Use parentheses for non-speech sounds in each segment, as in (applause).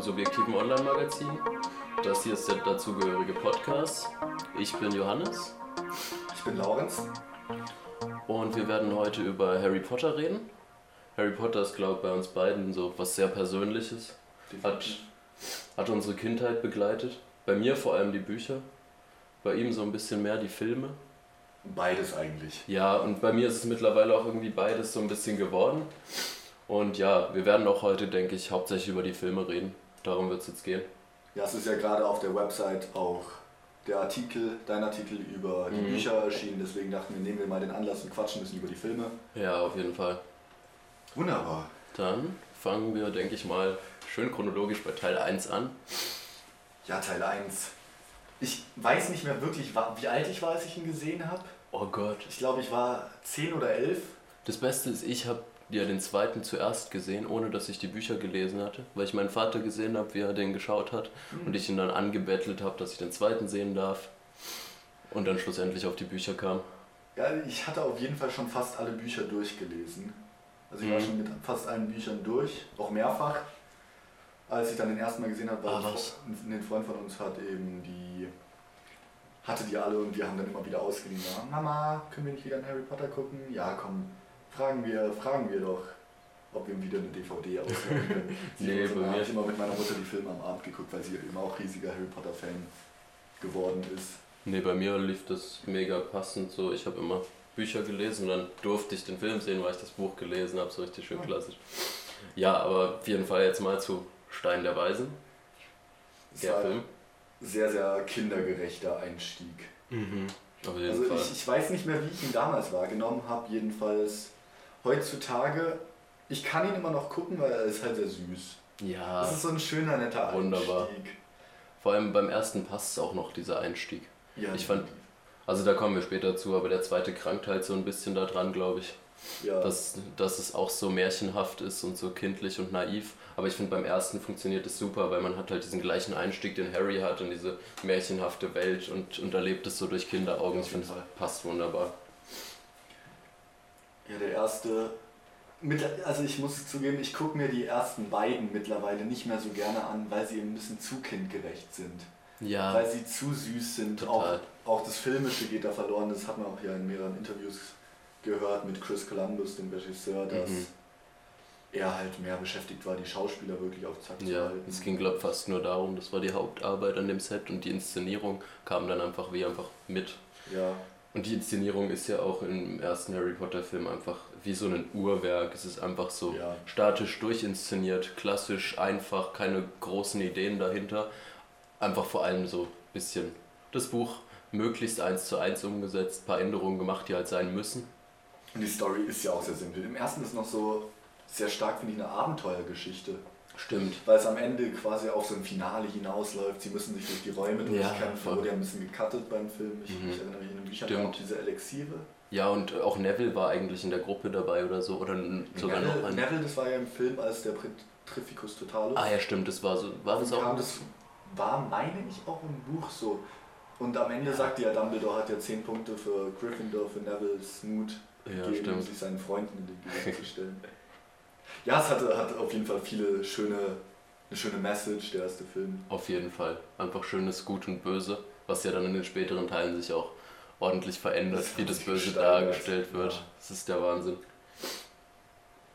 subjektiven Online-Magazin. Das hier ist der dazugehörige Podcast. Ich bin Johannes. Ich bin Laurenz. Und wir werden heute über Harry Potter reden. Harry Potter ist, glaube ich, bei uns beiden so was sehr Persönliches. Hat, hat unsere Kindheit begleitet. Bei mir vor allem die Bücher. Bei ihm so ein bisschen mehr die Filme. Beides eigentlich. Ja, und bei mir ist es mittlerweile auch irgendwie beides so ein bisschen geworden. Und ja, wir werden auch heute, denke ich, hauptsächlich über die Filme reden. Darum wird es jetzt gehen. Ja, es ist ja gerade auf der Website auch der Artikel, dein Artikel über die mhm. Bücher erschienen. Deswegen dachten wir, nehmen wir mal den Anlass und quatschen ein bisschen über die Filme. Ja, auf jeden Fall. Wunderbar. Dann fangen wir, denke ich mal, schön chronologisch bei Teil 1 an. Ja, Teil 1. Ich weiß nicht mehr wirklich, wie alt ich war, als ich ihn gesehen habe. Oh Gott. Ich glaube, ich war 10 oder 11. Das Beste ist, ich habe ja den zweiten zuerst gesehen, ohne dass ich die Bücher gelesen hatte, weil ich meinen Vater gesehen habe, wie er den geschaut hat mhm. und ich ihn dann angebettelt habe, dass ich den zweiten sehen darf und dann schlussendlich auf die Bücher kam. Ja, ich hatte auf jeden Fall schon fast alle Bücher durchgelesen. Also ich mhm. war schon mit fast allen Büchern durch, auch mehrfach. Als ich dann den ersten Mal gesehen habe, war ah, ein Freund von uns hat eben die hatte die alle und wir haben dann immer wieder ausgeliehen. Mama, können wir nicht wieder einen Harry Potter gucken? Ja, komm, fragen wir, fragen wir doch, ob wir wieder eine DVD (laughs) ausleihen können. nee, bei mir. Ich immer mit meiner Mutter die Filme am Abend geguckt, weil sie immer auch riesiger Harry Potter Fan geworden ist. Nee, bei mir lief das mega passend so. Ich habe immer Bücher gelesen und dann durfte ich den Film sehen, weil ich das Buch gelesen habe, so richtig schön ah. klassisch. Ja, aber auf jeden Fall jetzt mal zu Stein der Weisen. Der Film. Sehr, sehr kindergerechter Einstieg. Mhm. also ich, ich weiß nicht mehr, wie ich ihn damals wahrgenommen habe. Jedenfalls heutzutage, ich kann ihn immer noch gucken, weil er ist halt sehr süß. Ja. Das ist so ein schöner, netter Einstieg. Wunderbar. Vor allem beim ersten passt es auch noch, dieser Einstieg. Ja, ich fand, also da kommen wir später zu, aber der zweite krankt halt so ein bisschen daran, glaube ich. Ja. Dass, dass es auch so märchenhaft ist und so kindlich und naiv. Aber ich finde beim ersten funktioniert es super, weil man hat halt diesen gleichen Einstieg, den Harry hat in diese märchenhafte Welt und, und erlebt es so durch Kinderaugen. Ja, ich finde, es passt wunderbar. Ja, der erste. Also ich muss zugeben, ich gucke mir die ersten beiden mittlerweile nicht mehr so gerne an, weil sie ein bisschen zu kindgerecht sind. Ja. Weil sie zu süß sind. Auch, auch das Filmische geht da verloren. Das hat man auch ja in mehreren Interviews gehört mit Chris Columbus, dem Regisseur, dass mhm. er halt mehr beschäftigt war, die Schauspieler wirklich auf Zack ja, zu halten. Es ging, glaube ich, fast nur darum, das war die Hauptarbeit an dem Set und die Inszenierung kam dann einfach wie einfach mit. Ja. Und die Inszenierung ist ja auch im ersten Harry Potter Film einfach wie so ein Uhrwerk. Es ist einfach so ja. statisch durchinszeniert, klassisch, einfach, keine großen Ideen dahinter. Einfach vor allem so ein bisschen das Buch möglichst eins zu eins umgesetzt, ein paar Änderungen gemacht, die halt sein müssen. Und die Story ist ja auch sehr simpel. Im ersten ist noch so sehr stark, finde ich, eine Abenteuergeschichte. Stimmt. Weil es am Ende quasi auf so ein Finale hinausläuft. Sie müssen sich durch die Räume durchkämpfen. Ja, wurde ja ein bisschen gecuttet beim Film. Ich, mhm. ich erinnere mich Büchern Stimmt. diese Elixiere. Ja, und auch Neville war eigentlich in der Gruppe dabei oder so. Oder sogar Neville, noch ein Neville, das war ja im Film als der Trificus Totalus. Ah ja, stimmt, das war so. War das auch? Das war, meine ich, auch im Buch so. Und am Ende ja. sagt ja Dumbledore hat ja 10 Punkte für Gryffindor, für Neville's Mut ja, gegeben, um sich seinen Freunden in den Gegend zu stellen. (laughs) Ja, es hatte, hat auf jeden Fall viele schöne, eine schöne Message, der erste Film. Auf jeden Fall. Einfach schönes Gut und Böse, was ja dann in den späteren Teilen sich auch ordentlich verändert, wie das Böse dargestellt wird. Ja. Das ist der Wahnsinn.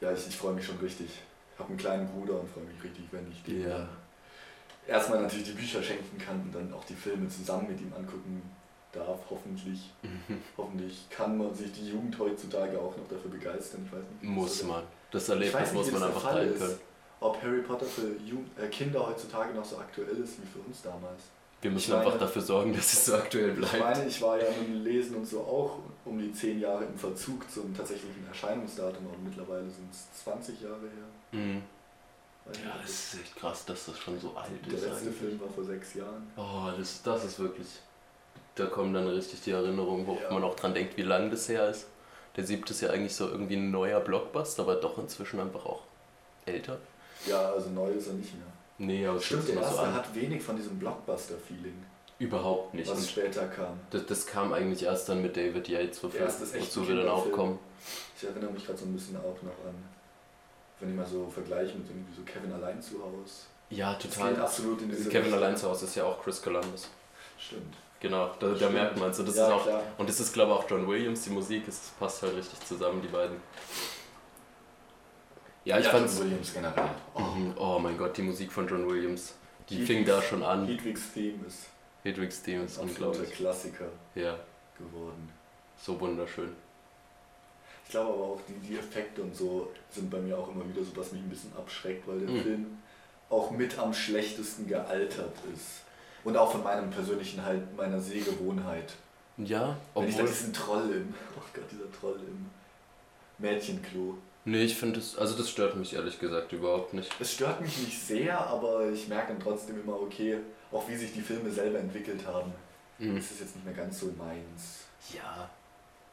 Ja, ich, ich freue mich schon richtig. Ich habe einen kleinen Bruder und freue mich richtig, wenn ich den ja. erstmal natürlich die Bücher schenken kann und dann auch die Filme zusammen mit ihm angucken darf, hoffentlich. Mhm. Hoffentlich kann man sich die Jugend heutzutage auch noch dafür begeistern. Ich weiß nicht. Muss man. Das Erlebnis muss man einfach teilen können. Ob Harry Potter für Jugend, äh, Kinder heutzutage noch so aktuell ist wie für uns damals. Wir müssen meine, einfach dafür sorgen, dass es so aktuell bleibt. Ich meine, ich war ja mit dem Lesen und so auch um die 10 Jahre im Verzug zum tatsächlichen Erscheinungsdatum, aber mittlerweile sind es 20 Jahre her. Mhm. Ja, das ist echt krass, dass das schon so alt der ist. Der letzte eigentlich. Film war vor sechs Jahren. Oh, das, das ist wirklich da kommen dann richtig die Erinnerungen, wo ja. man auch dran denkt, wie lang das her ist. Der siebte ist ja eigentlich so irgendwie ein neuer Blockbuster, aber doch inzwischen einfach auch älter. Ja, also neu ist er nicht mehr. Nee, aber Stimmt, der erste so hat wenig von diesem Blockbuster-Feeling. Überhaupt nicht. Was später kam. Das, das kam eigentlich erst dann mit David Yates, wofür, wozu wir dann auch kommen. Ich erinnere mich gerade so ein bisschen auch noch an, wenn ich mal so vergleiche mit irgendwie so Kevin allein zu Hause Ja, total. Das absolut in diese Kevin allein zu Hause ist ja auch Chris Columbus. Stimmt. Genau, da, da merkt man es. Und das ja, ist auch, klar. und das ist glaube ich auch John Williams, die Musik, es passt halt richtig zusammen, die beiden. Ja, ich ja, fand John Williams generell. Oh. oh. mein Gott, die Musik von John Williams, die Hedwigs, fing da schon an. Hedwigs Theme ist. Hedwigs Theme ist unglaublich. Klassiker ja. geworden. So wunderschön. Ich glaube aber auch, die, die Effekte und so sind bei mir auch immer wieder so, was mich ein bisschen abschreckt, weil der mhm. Film auch mit am schlechtesten gealtert ist. Und auch von meinem persönlichen halt, meiner Sehgewohnheit. Ja, obwohl... Wenn ich da diesen Troll im, (laughs) oh Gott, dieser Troll im Mädchenklo. Nee, ich finde es, also das stört mich ehrlich gesagt überhaupt nicht. Es stört mich nicht sehr, aber ich merke dann trotzdem immer, okay, auch wie sich die Filme selber entwickelt haben. Mhm. Das ist jetzt nicht mehr ganz so meins. Ja,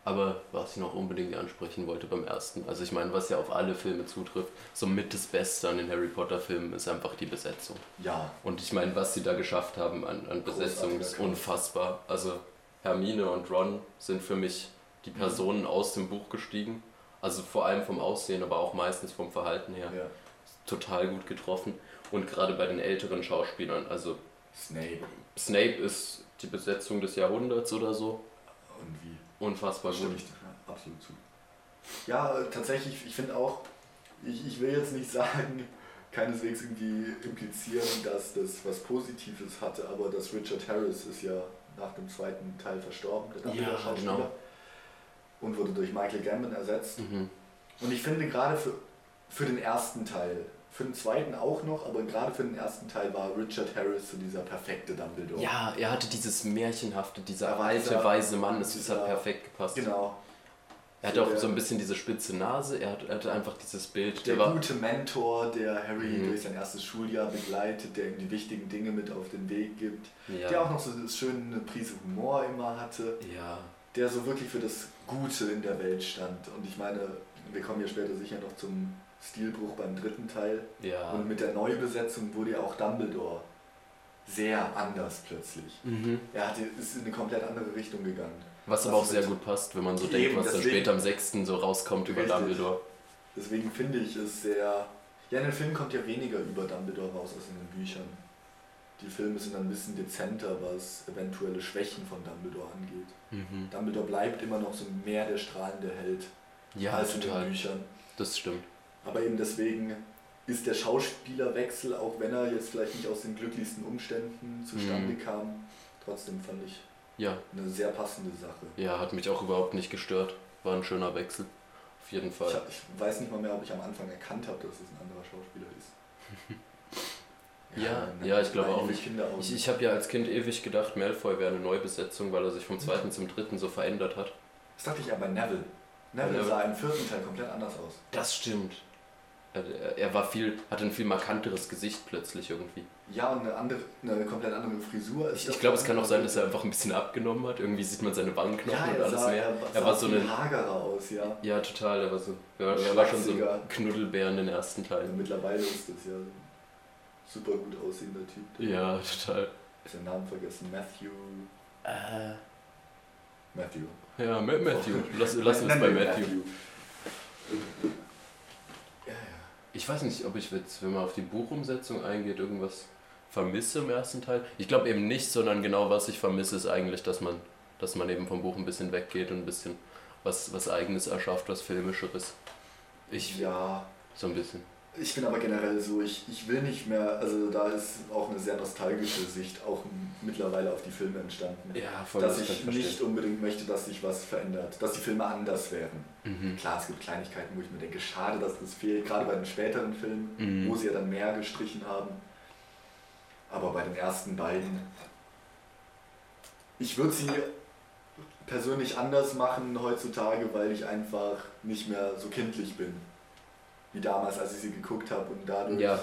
aber was ich noch unbedingt ansprechen wollte beim ersten, also ich meine, was ja auf alle Filme zutrifft, so mit das Beste an den Harry Potter Filmen ist einfach die Besetzung. Ja. Und ich meine, was sie da geschafft haben an, an Besetzung ist unfassbar. Also Hermine und Ron sind für mich die. Personen mhm. aus dem Buch gestiegen. Also vor allem vom Aussehen, aber auch meistens vom Verhalten her. Ja. Total gut getroffen. Und gerade bei den älteren Schauspielern, also Snape. Snape ist die Besetzung des Jahrhunderts oder so. Und wie? Unfassbar gut. Ich absolut zu. Ja, tatsächlich, ich finde auch, ich, ich will jetzt nicht (laughs) sagen, keineswegs irgendwie implizieren, dass das was Positives hatte, aber dass Richard Harris ist ja nach dem zweiten Teil verstorben, der ja, Schauspieler, genau. Und wurde durch Michael Gambon ersetzt. Mhm. Und ich finde gerade für, für den ersten Teil für den zweiten auch noch, aber gerade für den ersten Teil war Richard Harris so dieser perfekte Dumbledore. Ja, er hatte dieses Märchenhafte, dieser alte, weise Mann, das ist halt perfekt gepasst. Genau. Er hatte so auch so ein bisschen diese spitze Nase, er hatte einfach dieses Bild. Der, der gute Mentor, der Harry mhm. durch sein erstes Schuljahr begleitet, der ihm die wichtigen Dinge mit auf den Weg gibt. Ja. Der auch noch so eine schöne Prise Humor immer hatte. Ja. Der so wirklich für das Gute in der Welt stand. Und ich meine, wir kommen ja später sicher noch zum Stilbruch beim dritten Teil. Ja. Und mit der Neubesetzung wurde ja auch Dumbledore sehr anders plötzlich. Mhm. Er hatte, ist in eine komplett andere Richtung gegangen. Was aber auch sehr gut passt, wenn man so denkt, was dann später am 6. so rauskommt über richtig. Dumbledore. Deswegen finde ich es sehr. Ja, in den Filmen kommt ja weniger über Dumbledore raus als in den Büchern. Die Filme sind ein bisschen dezenter, was eventuelle Schwächen von Dumbledore angeht. Mhm. Dumbledore bleibt immer noch so mehr der strahlende Held ja, als total. in den Büchern. Das stimmt. Aber eben deswegen ist der Schauspielerwechsel, auch wenn er jetzt vielleicht nicht aus den glücklichsten Umständen zustande mhm. kam, trotzdem fand ich ja. eine sehr passende Sache. Ja, hat mich auch überhaupt nicht gestört. War ein schöner Wechsel. Auf jeden Fall. Ich, hab, ich weiß nicht mal mehr, ob ich am Anfang erkannt habe, dass es ein anderer Schauspieler ist. (laughs) Ja, ja, ja, ich glaube auch nicht. Ich, ich habe ja als Kind ewig gedacht, Malfoy wäre eine Neubesetzung, weil er sich vom zweiten zum dritten so verändert hat. Das dachte ich aber bei Neville. Neville sah im vierten Teil komplett anders aus. Das stimmt. Er war viel, hatte ein viel markanteres Gesicht plötzlich irgendwie. Ja, und eine, andere, eine komplett andere Frisur. ich, ich glaube, es kann auch sein, dass er einfach ein bisschen abgenommen hat. Irgendwie sieht man seine Wangenknochen ja, und alles sah, mehr. Er, er war so ein hagerer aus, ja. Ja, total. Er war, so, er war, er war schon so ein Knuddelbär in den ersten Teilen. Ja, mittlerweile ist das ja super gut aussehender Typ. Ja, total. Ich habe den Namen vergessen. Matthew. Äh. Matthew. Ja, Matthew. Lass, lass uns bei Matthew. Matthew. Ich weiß nicht, ob ich jetzt, wenn man auf die Buchumsetzung eingeht, irgendwas vermisse im ersten Teil. Ich glaube eben nicht, sondern genau was ich vermisse, ist eigentlich, dass man, dass man eben vom Buch ein bisschen weggeht und ein bisschen was, was Eigenes erschafft, was Filmischeres. Ich, ja. So ein bisschen. Ich bin aber generell so, ich, ich will nicht mehr, also da ist auch eine sehr nostalgische Sicht auch mittlerweile auf die Filme entstanden. Ja, voll dass ich nicht unbedingt möchte, dass sich was verändert, dass die Filme anders werden. Mhm. Klar, es gibt Kleinigkeiten, wo ich mir denke, schade, dass das fehlt, gerade bei den späteren Filmen, mhm. wo sie ja dann mehr gestrichen haben. Aber bei den ersten beiden, ich würde sie persönlich anders machen heutzutage, weil ich einfach nicht mehr so kindlich bin wie damals, als ich sie geguckt habe und dadurch ja,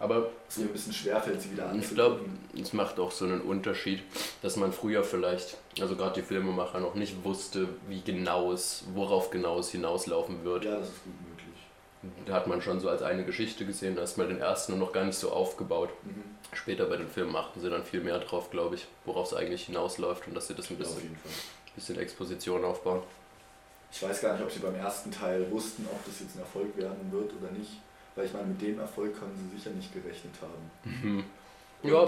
aber es mir ein bisschen schwerfällt, sie wieder anzugucken. Ich glaube, es macht auch so einen Unterschied, dass man früher vielleicht, also gerade die Filmemacher, noch nicht wusste, wie genau es, worauf genau es hinauslaufen wird. Ja, das ist gut möglich. Da hat man schon so als eine Geschichte gesehen, da ist mal den ersten noch gar nicht so aufgebaut. Mhm. Später bei den Filmen achten sie dann viel mehr drauf, glaube ich, worauf es eigentlich hinausläuft und dass sie das ein bisschen, bisschen Exposition aufbauen. Ich weiß gar nicht, ob sie beim ersten Teil wussten, ob das jetzt ein Erfolg werden wird oder nicht. Weil ich meine, mit dem Erfolg können sie sicher nicht gerechnet haben. Mhm. Ja,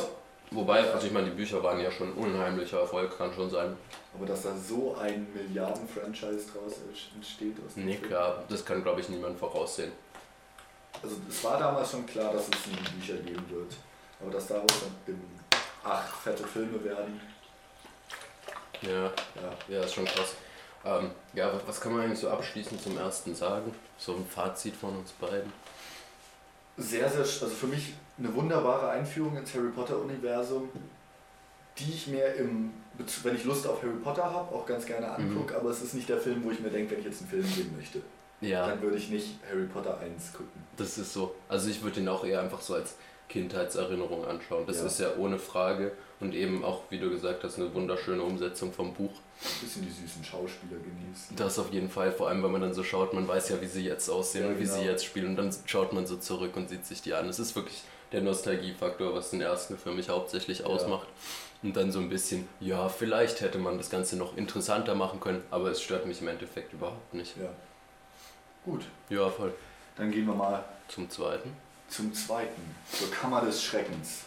wobei, also ich meine, die Bücher waren ja schon unheimlicher Erfolg, kann schon sein. Aber dass da so ein Milliarden-Franchise draus entsteht. Aus nee, klar, das kann glaube ich niemand voraussehen. Also es war damals schon klar, dass es nie Bücher geben wird. Aber dass daraus dann acht fette Filme werden. Ja, ja, ja, ist schon krass. Ähm, ja, was kann man eigentlich so abschließend zum ersten sagen? So ein Fazit von uns beiden. Sehr, sehr, also für mich eine wunderbare Einführung ins Harry Potter-Universum, die ich mir im, wenn ich Lust auf Harry Potter habe, auch ganz gerne angucke, mhm. aber es ist nicht der Film, wo ich mir denke, wenn ich jetzt einen Film sehen möchte. Ja. Dann würde ich nicht Harry Potter 1 gucken. Das ist so. Also ich würde ihn auch eher einfach so als Kindheitserinnerung anschauen. Das ja. ist ja ohne Frage und eben auch, wie du gesagt hast, eine wunderschöne Umsetzung vom Buch. Ein bisschen die süßen Schauspieler genießen. Das auf jeden Fall, vor allem wenn man dann so schaut, man weiß ja, wie sie jetzt aussehen ja, und wie genau. sie jetzt spielen und dann schaut man so zurück und sieht sich die an. Es ist wirklich der Nostalgiefaktor, was den ersten für mich hauptsächlich ausmacht. Ja. Und dann so ein bisschen, ja, vielleicht hätte man das Ganze noch interessanter machen können, aber es stört mich im Endeffekt überhaupt nicht. Ja. Gut. Ja, voll. Dann gehen wir mal zum zweiten zum Zweiten, zur Kammer des Schreckens.